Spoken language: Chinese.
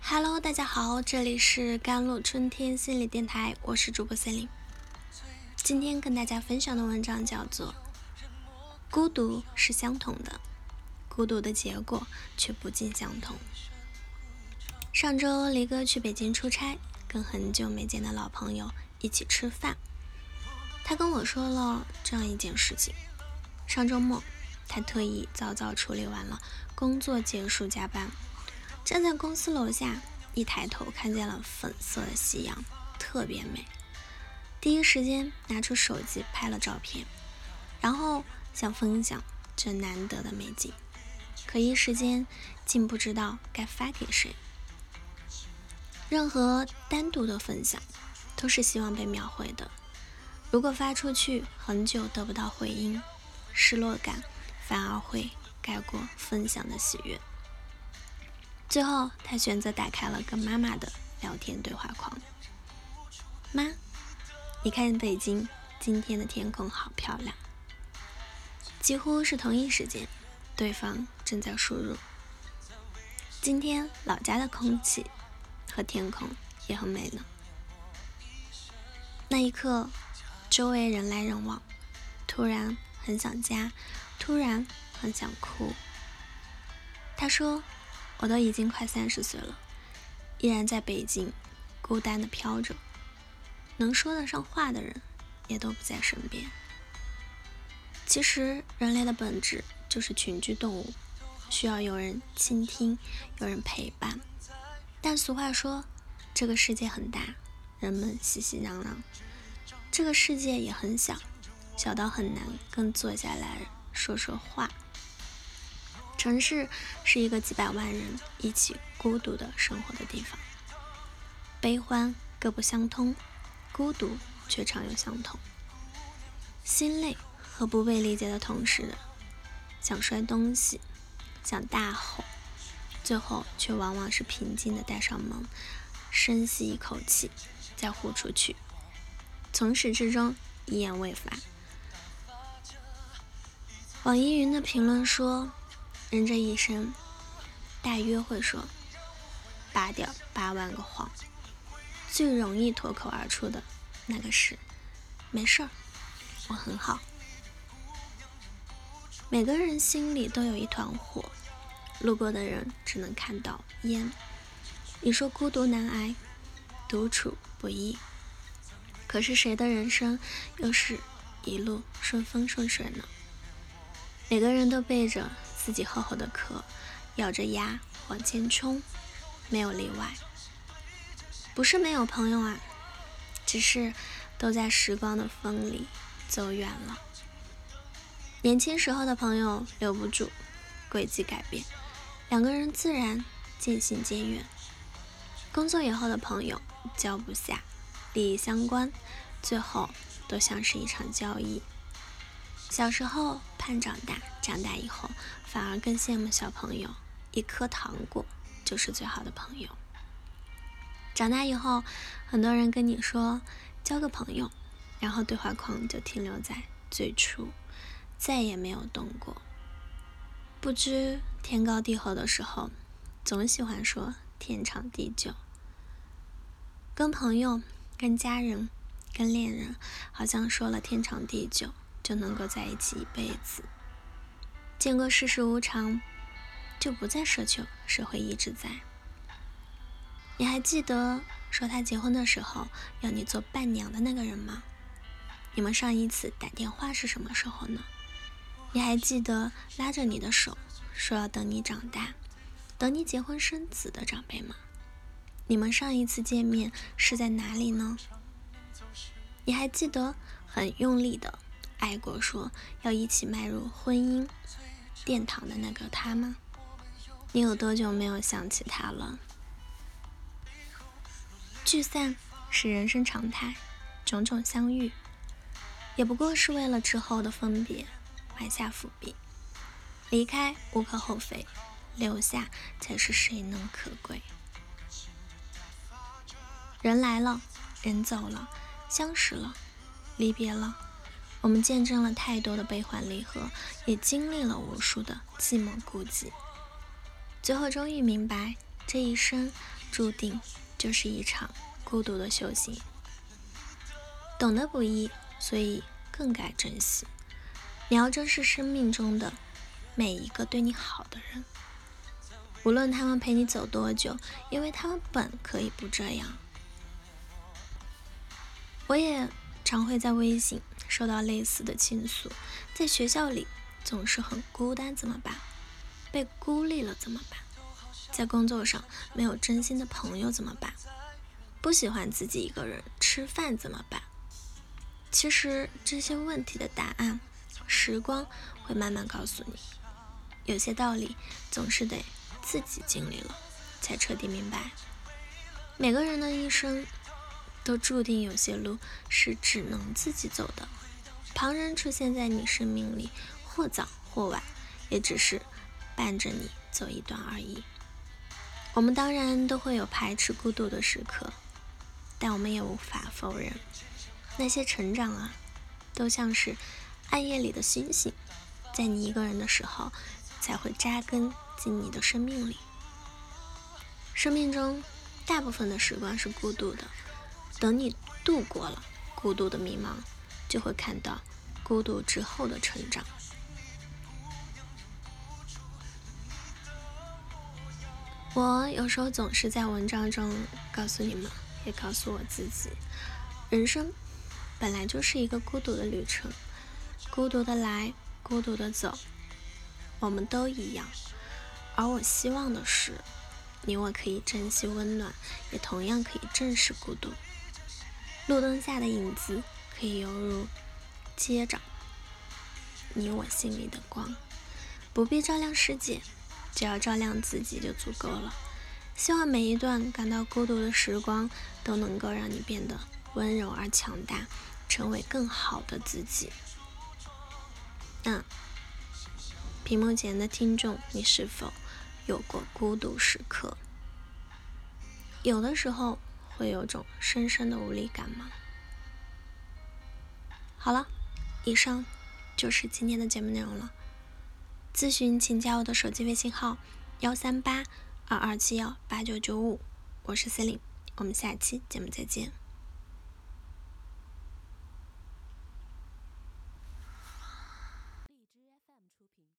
Hello，大家好，这里是甘露春天心理电台，我是主播森林。今天跟大家分享的文章叫做《孤独是相同的，孤独的结果却不尽相同》。上周黎哥去北京出差，跟很久没见的老朋友一起吃饭。他跟我说了这样一件事情：上周末，他特意早早处理完了工作结束加班。站在公司楼下，一抬头看见了粉色的夕阳，特别美。第一时间拿出手机拍了照片，然后想分享这难得的美景，可一时间竟不知道该发给谁。任何单独的分享，都是希望被秒回的。如果发出去很久得不到回应，失落感反而会盖过分享的喜悦。最后，他选择打开了跟妈妈的聊天对话框。妈，你看北京今天的天空好漂亮。几乎是同一时间，对方正在输入。今天老家的空气和天空也很美呢。那一刻，周围人来人往，突然很想家，突然很想哭。他说。我都已经快三十岁了，依然在北京孤单的飘着，能说得上话的人也都不在身边。其实人类的本质就是群居动物，需要有人倾听，有人陪伴。但俗话说，这个世界很大，人们熙熙攘攘；这个世界也很小，小到很难跟坐下来说说话。城市是一个几百万人一起孤独的生活的地方，悲欢各不相通，孤独却常有相同。心累和不被理解的同时，想摔东西，想大吼，最后却往往是平静的带上门，深吸一口气，再呼出去，从始至终一言未发。网易云的评论说。人这一生，大约会说八点八万个谎，最容易脱口而出的那个是“没事儿，我很好”。每个人心里都有一团火，路过的人只能看到烟。你说孤独难挨，独处不易，可是谁的人生又是一路顺风顺水呢？每个人都背着。自己厚厚的壳，咬着牙往前冲，没有例外。不是没有朋友啊，只是都在时光的风里走远了。年轻时候的朋友留不住，轨迹改变，两个人自然渐行渐远。工作以后的朋友交不下，利益相关，最后都像是一场交易。小时候盼长大，长大以后反而更羡慕小朋友，一颗糖果就是最好的朋友。长大以后，很多人跟你说交个朋友，然后对话框就停留在最初，再也没有动过。不知天高地厚的时候，总喜欢说天长地久。跟朋友、跟家人、跟恋人，好像说了天长地久。就能够在一起一辈子。见过世事无常，就不再奢求谁会一直在。你还记得说他结婚的时候要你做伴娘的那个人吗？你们上一次打电话是什么时候呢？你还记得拉着你的手说要等你长大，等你结婚生子的长辈吗？你们上一次见面是在哪里呢？你还记得很用力的？爱过说要一起迈入婚姻殿堂的那个他吗？你有多久没有想起他了？聚散是人生常态，种种相遇也不过是为了之后的分别埋下伏笔。离开无可厚非，留下才是谁能可贵。人来了，人走了，相识了，离别了。我们见证了太多的悲欢离合，也经历了无数的寂寞孤寂，最后终于明白，这一生注定就是一场孤独的修行。懂得不易，所以更该珍惜。你要珍视生命中的每一个对你好的人，无论他们陪你走多久，因为他们本可以不这样。我也常会在微信收到类似的倾诉，在学校里总是很孤单，怎么办？被孤立了怎么办？在工作上没有真心的朋友怎么办？不喜欢自己一个人吃饭怎么办？其实这些问题的答案，时光会慢慢告诉你。有些道理总是得自己经历了，才彻底明白。每个人的一生，都注定有些路是只能自己走的。旁人出现在你生命里，或早或晚，也只是伴着你走一段而已。我们当然都会有排斥孤独的时刻，但我们也无法否认。那些成长啊，都像是暗夜里的星星，在你一个人的时候，才会扎根进你的生命里。生命中大部分的时光是孤独的，等你度过了孤独的迷茫，就会看到孤独之后的成长。我有时候总是在文章中告诉你们，也告诉我自己，人生。本来就是一个孤独的旅程，孤独的来，孤独的走，我们都一样。而我希望的是，你我可以珍惜温暖，也同样可以正视孤独。路灯下的影子可以犹如接着你我心里的光，不必照亮世界，只要照亮自己就足够了。希望每一段感到孤独的时光，都能够让你变得温柔而强大。成为更好的自己。那屏幕前的听众，你是否有过孤独时刻？有的时候会有种深深的无力感吗？好了，以上就是今天的节目内容了。咨询请加我的手机微信号：幺三八二二七幺八九九五，我是 c e l i n e 我们下期节目再见。